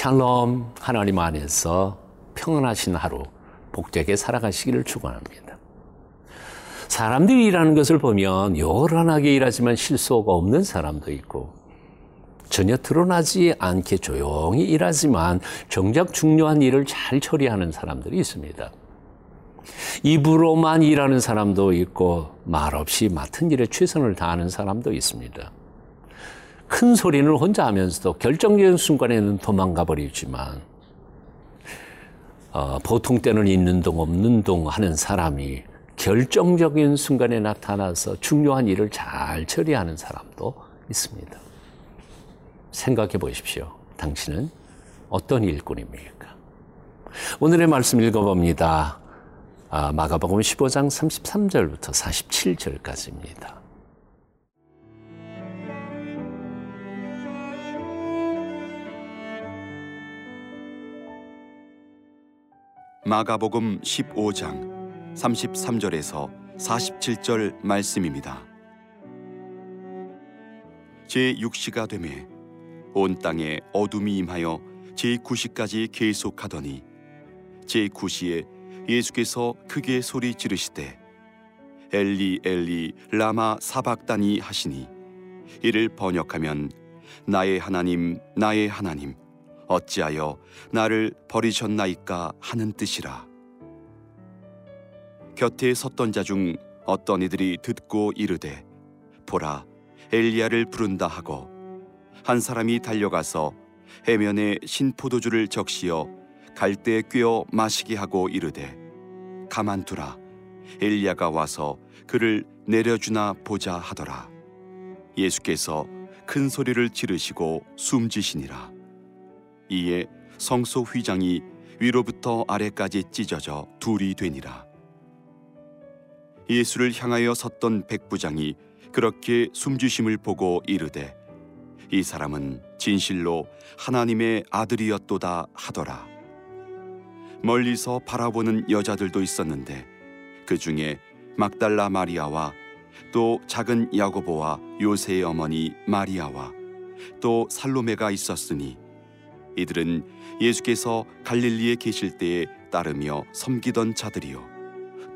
샬롬 하나님 안에서 평안하신 하루 복되게 살아가시기를 축원합니다. 사람들이 일하는 것을 보면 요란하게 일하지만 실수가 없는 사람도 있고 전혀 드러나지 않게 조용히 일하지만 정작 중요한 일을 잘 처리하는 사람들이 있습니다. 입으로만 일하는 사람도 있고 말없이 맡은 일에 최선을 다하는 사람도 있습니다. 큰 소리는 혼자 하면서도 결정적인 순간에는 도망가 버리지만 어, 보통 때는 있는 동 없는 동 하는 사람이 결정적인 순간에 나타나서 중요한 일을 잘 처리하는 사람도 있습니다. 생각해 보십시오. 당신은 어떤 일꾼입니까? 오늘의 말씀 읽어봅니다. 아, 마가복음 15장 33절부터 47절까지입니다. 마가복음 15장 33절에서 47절 말씀입니다. 제6시가 되매 온 땅에 어둠이 임하여 제9시까지 계속하더니 제9시에 예수께서 크게 소리 지르시되 엘리 엘리 라마 사박다니 하시니 이를 번역하면 나의 하나님 나의 하나님 어찌하여 나를 버리셨나이까 하는 뜻이라. 곁에 섰던 자 중 어떤 이들이 듣고 이르되 보라 엘리야를 부른다 하고 한 사람이 달려가서 해면에 신포도주를 적시어 갈대에 꿰어 마시게 하고 이르되 가만두라 엘리야가 와서 그를 내려주나 보자 하더라. 예수께서 큰 소리를 지르시고 숨지시니라 이에 성소 휘장이 위로부터 아래까지 찢어져 둘이 되니라 예수를 향하여 섰던 백부장이 그렇게 숨주심을 보고 이르되 이 사람은 진실로 하나님의 아들이었도다 하더라. 멀리서 바라보는 여자들도 있었는데 그 중에 막달라 마리아와 또 작은 야고보와 요새의 어머니 마리아와 또 살로메가 있었으니 이들은 예수께서 갈릴리에 계실 때에 따르며 섬기던 자들이요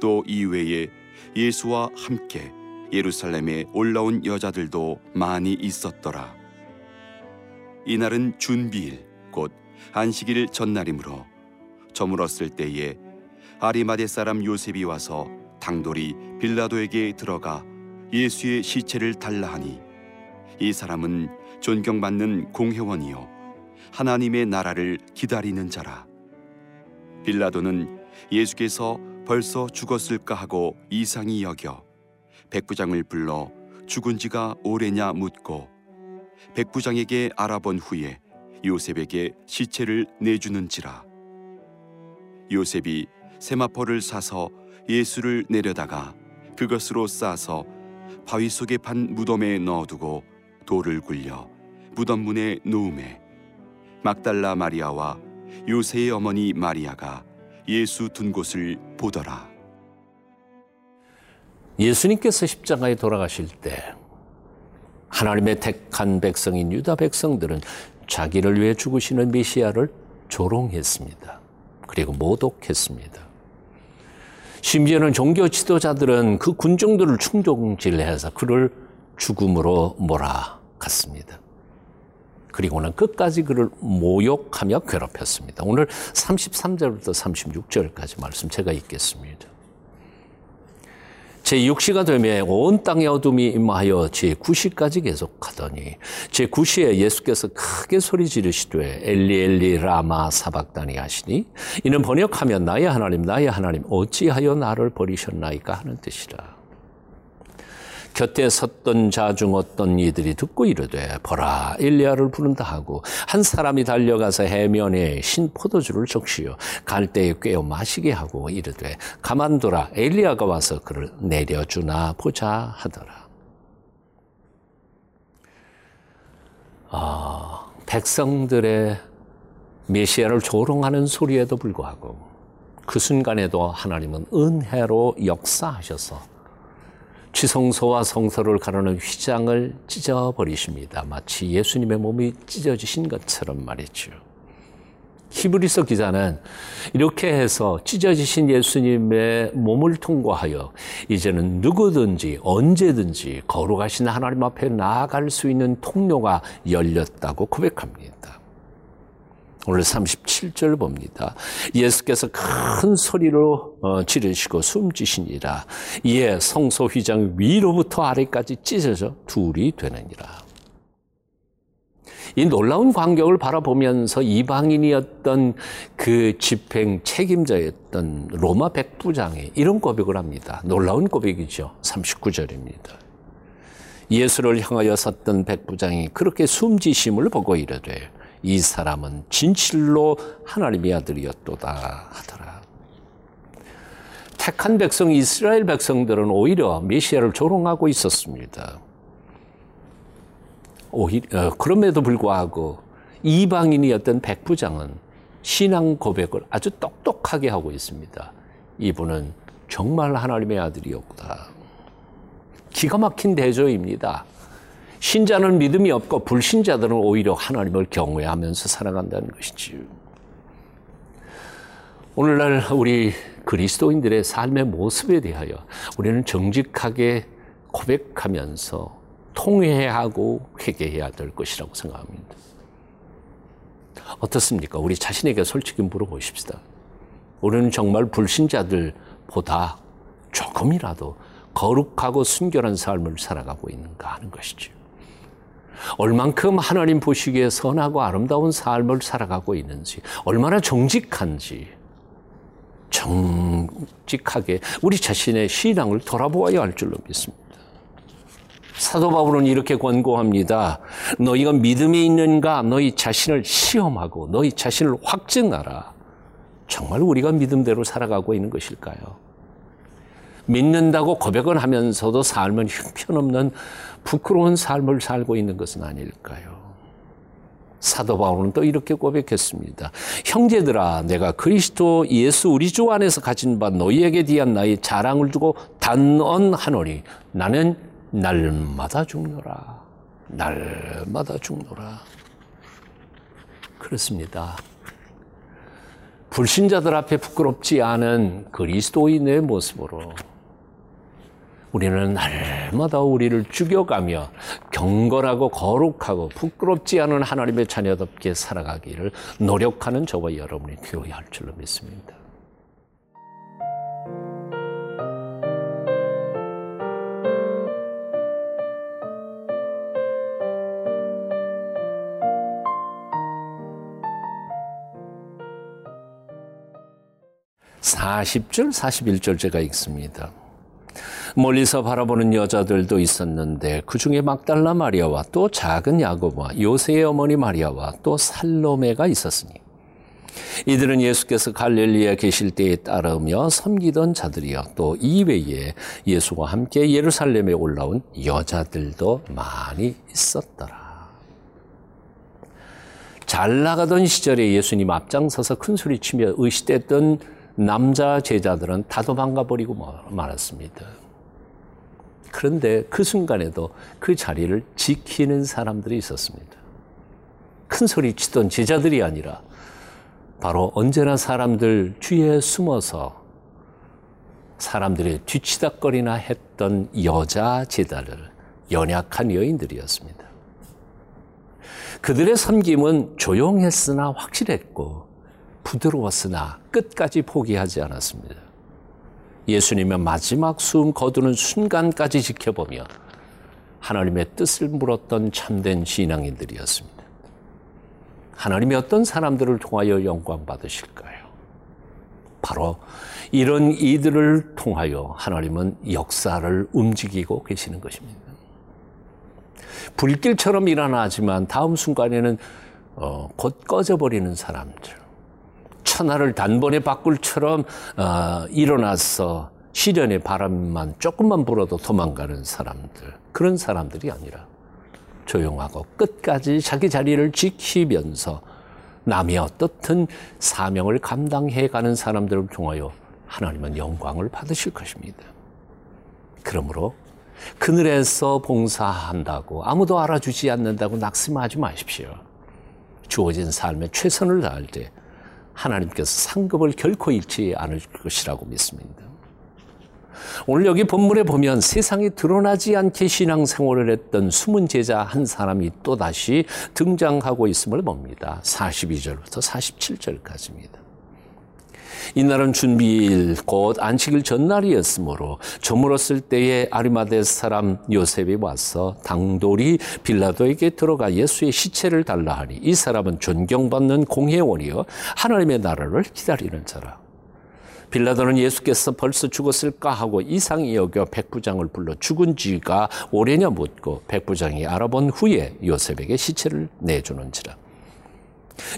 또 이외에 예수와 함께 예루살렘에 올라온 여자들도 많이 있었더라. 이날은 준비일 곧 안식일 전날이므로 저물었을 때에 아리마대 사람 요셉이 와서 당돌이 빌라도에게 들어가 예수의 시체를 달라 하니 이 사람은 존경받는 공회원이요 하나님의 나라를 기다리는 자라. 빌라도는 예수께서 벌써 죽었을까 하고 이상히 여겨 백부장을 불러 죽은 지가 오래냐 묻고 백부장에게 알아본 후에 요셉에게 시체를 내주는지라. 요셉이 세마포를 사서 예수를 내려다가 그것으로 싸서 바위 속에 판 무덤에 넣어두고 돌을 굴려 무덤 문에 놓음에 막달라 마리아와 요새의 어머니 마리아가 예수 둔 곳을 보더라. 예수님께서 십자가에 돌아가실 때 하나님의 택한 백성인 유다 백성들은 자기를 위해 죽으시는 메시아를 조롱했습니다. 그리고 모독했습니다. 심지어는 종교 지도자들은 그 군중들을 충동질해서 그를 죽음으로 몰아갔습니다. 그리고는 끝까지 그를 모욕하며 괴롭혔습니다. 오늘 33절부터 36절까지 말씀 제가 읽겠습니다. 제6시가 되면 온 땅의 어둠이 임하여 제9시까지 계속하더니 제9시에 예수께서 크게 소리 지르시되 엘리 엘리 라마 사박다니 하시니 이는 번역하면 나의 하나님 나의 하나님 어찌하여 나를 버리셨나이까 하는 뜻이라. 곁에 섰던 자 중 어떤 이들이 듣고 이르되 보라 엘리야를 부른다 하고 한 사람이 달려가서 해면에 신 포도주를 적시어 갈대에 꿰어 마시게 하고 이르되 가만두라 엘리야가 와서 그를 내려주나 보자 하더라. 아, 백성들의 메시아를 조롱하는 소리에도 불구하고 그 순간에도 하나님은 은혜로 역사하셔서 지성소와 성소를 가르는 휘장을 찢어버리십니다. 마치 예수님의 몸이 찢어지신 것처럼 말이죠. 히브리서 기자는 이렇게 해서 찢어지신 예수님의 몸을 통과하여 이제는 누구든지 언제든지 거룩하신 하나님 앞에 나아갈 수 있는 통로가 열렸다고 고백합니다. 오늘 37절 봅니다. 예수께서 큰 소리로 어, 지르시고 숨지시니라. 이에 성소 휘장 위로부터 아래까지 찢어져 둘이 되느니라. 이 놀라운 광경을 바라보면서 이방인이었던 그 집행 책임자였던 로마 백부장이 이런 고백을 합니다. 놀라운 고백이죠. 39절입니다. 예수를 향하여 섰던 백부장이 그렇게 숨지심을 보고 이르되 이 사람은 진실로 하나님의 아들이었도다 하더라. 택한 백성 이스라엘 백성들은 오히려 메시아를 조롱하고 있었습니다. 오히려 어, 그럼에도 불구하고 이방인이었던 백부장은 신앙 고백을 아주 똑똑하게 하고 있습니다. 이분은 정말 하나님의 아들이었구나. 기가 막힌 대조입니다. 신자는 믿음이 없고 불신자들은 오히려 하나님을 경외하면서 살아간다는 것이지요. 오늘날 우리 그리스도인들의 삶의 모습에 대하여 우리는 정직하게 고백하면서 통회하고 회개해야 될 것이라고 생각합니다. 어떻습니까? 우리 자신에게 솔직히 물어보십시다. 우리는 정말 불신자들보다 조금이라도 거룩하고 순결한 삶을 살아가고 있는가 하는 것이죠. 얼만큼 하나님 보시기에 선하고 아름다운 삶을 살아가고 있는지, 얼마나 정직한지, 정직하게 우리 자신의 신앙을 돌아보아야 할 줄로 믿습니다. 사도 바울은 이렇게 권고합니다. 너희가 믿음이 있는가 너희 자신을 시험하고 너희 자신을 확증하라. 정말 우리가 믿음대로 살아가고 있는 것일까요? 믿는다고 고백은 하면서도 삶은 형편없는 부끄러운 삶을 살고 있는 것은 아닐까요? 사도 바울은 또 이렇게 고백했습니다. 형제들아, 내가 그리스도 예수 우리 주 안에서 가진 바 너희에게 대한 나의 자랑을 두고 단언하노니 나는 날마다 죽노라. 날마다 죽노라. 그렇습니다. 불신자들 앞에 부끄럽지 않은 그리스도인의 모습으로 우리는 날마다 우리를 죽여가며 경건하고 거룩하고 부끄럽지 않은 하나님의 자녀답게 살아가기를 노력하는 저와 여러분이 되어야 할 줄로 믿습니다. 40절, 41절 제가 읽습니다. 멀리서 바라보는 여자들도 있었는데 그 중에 막달라 마리아와 또 작은 야고보와 요새의 어머니 마리아와 또 살로메가 있었으니 이들은 예수께서 갈릴리에 계실 때에 따르며 섬기던 자들이여 또 이외에 예수와 함께 예루살렘에 올라온 여자들도 많이 있었더라. 잘 나가던 시절에 예수님 앞장서서 큰 소리 치며 의시됐던 남자 제자들은 다 도망가 버리고 말았습니다. 그런데 그 순간에도 그 자리를 지키는 사람들이 있었습니다. 큰 소리 치던 제자들이 아니라 바로 언제나 사람들 뒤에 숨어서 사람들의 뒤치다거리나 했던 여자 제자들, 연약한 여인들이었습니다. 그들의 섬김은 조용했으나 확실했고 부드러웠으나 끝까지 포기하지 않았습니다. 예수님의 마지막 숨 거두는 순간까지 지켜보며 하나님의 뜻을 물었던 참된 신앙인들이었습니다. 하나님이 어떤 사람들을 통하여 영광 받으실까요? 바로 이런 이들을 통하여 하나님은 역사를 움직이고 계시는 것입니다. 불길처럼 일어나지만 다음 순간에는 어, 곧 꺼져버리는 사람들. 천하를 단번에 바꿀처럼 어, 일어나서 시련의 바람만 조금만 불어도 도망가는 사람들 그런 사람들이 아니라 조용하고 끝까지 자기 자리를 지키면서 남이 어떻든 사명을 감당해 가는 사람들을 통하여 하나님은 영광을 받으실 것입니다. 그러므로 그늘에서 봉사한다고 아무도 알아주지 않는다고 낙심하지 마십시오. 주어진 삶에 최선을 다할 때 하나님께서 상급을 결코 잃지 않을 것이라고 믿습니다. 오늘 여기 본문에 보면 세상에 드러나지 않게 신앙생활을 했던 숨은 제자 한 사람이 또다시 등장하고 있음을 봅니다. 42절부터 47절까지입니다. 이날은 준비일 곧 안식일 전날이었으므로 저물었을 때에 아리마대 사람 요셉이 와서 당돌이 빌라도에게 들어가 예수의 시체를 달라 하니 이 사람은 존경받는 공회원이여 하나님의 나라를 기다리는 자라. 빌라도는 예수께서 벌써 죽었을까 하고 이상히 여겨 백부장을 불러 죽은 지가 오래냐 묻고 백부장이 알아본 후에 요셉에게 시체를 내주는지라.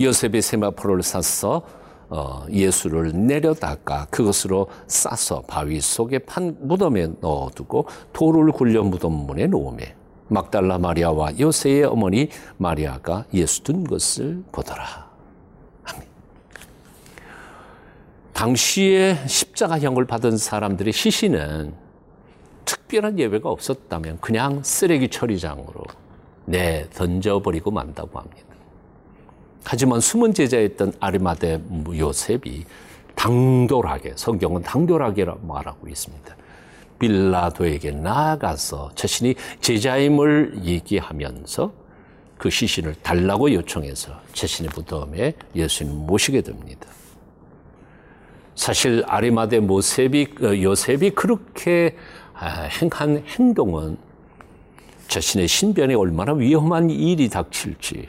요셉이 세마포를 샀어 어, 예수를 내려다가 그것으로 싸서 바위 속에 판 무덤에 넣어두고 돌을 굴려 무덤 문에 놓음에 막달라 마리아와 요새의 어머니 마리아가 예수 둔 것을 보더라. 당시에 십자가형을 받은 사람들의 시신은 특별한 예외가 없었다면 그냥 쓰레기 처리장으로 내 던져버리고 만다고 합니다. 하지만 숨은 제자였던 아리마대 요셉이 당돌하게 성경은 당돌하게라 말하고 있습니다. 빌라도에게 나아가서 자신이 제자임을 얘기하면서 그 시신을 달라고 요청해서 자신의 무덤에 예수님 모시게 됩니다. 사실 아리마대 모셉이 어, 요셉이 그렇게 아, 행한 행동은 자신의 신변에 얼마나 위험한 일이 닥칠지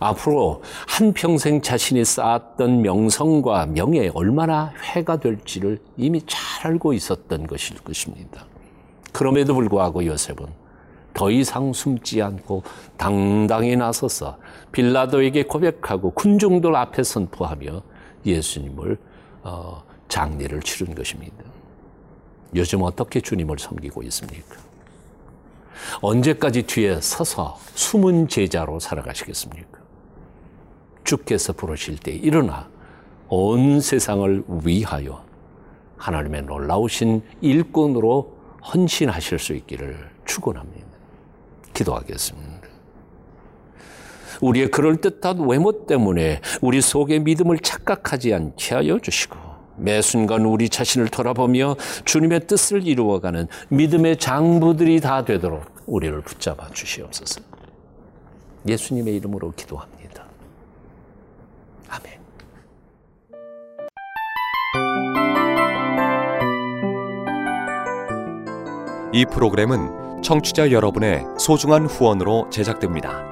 앞으로 한평생 자신이 쌓았던 명성과 명예에 얼마나 해가 될지를 이미 잘 알고 있었던 것일 것입니다. 그럼에도 불구하고 요셉은 더 이상 숨지 않고 당당히 나서서 빌라도에게 고백하고 군중들 앞에 선포하며 예수님을 어, 장례를 치른 것입니다. 요즘 어떻게 주님을 섬기고 있습니까? 언제까지 뒤에 서서 숨은 제자로 살아가시겠습니까? 주께서 부르실 때 일어나 온 세상을 위하여 하나님의 놀라우신 일꾼으로 헌신하실 수 있기를 축원합니다. 기도하겠습니다. 우리의 그럴듯한 외모 때문에 우리 속의 믿음을 착각하지 않게 하여 주시고 매 순간 우리 자신을 돌아보며 주님의 뜻을 이루어가는 믿음의 장부들이 다 되도록 우리를 붙잡아 주시옵소서. 예수님의 이름으로 기도합니다. 아멘. 이 프로그램은 청취자 여러분의 소중한 후원으로 제작됩니다.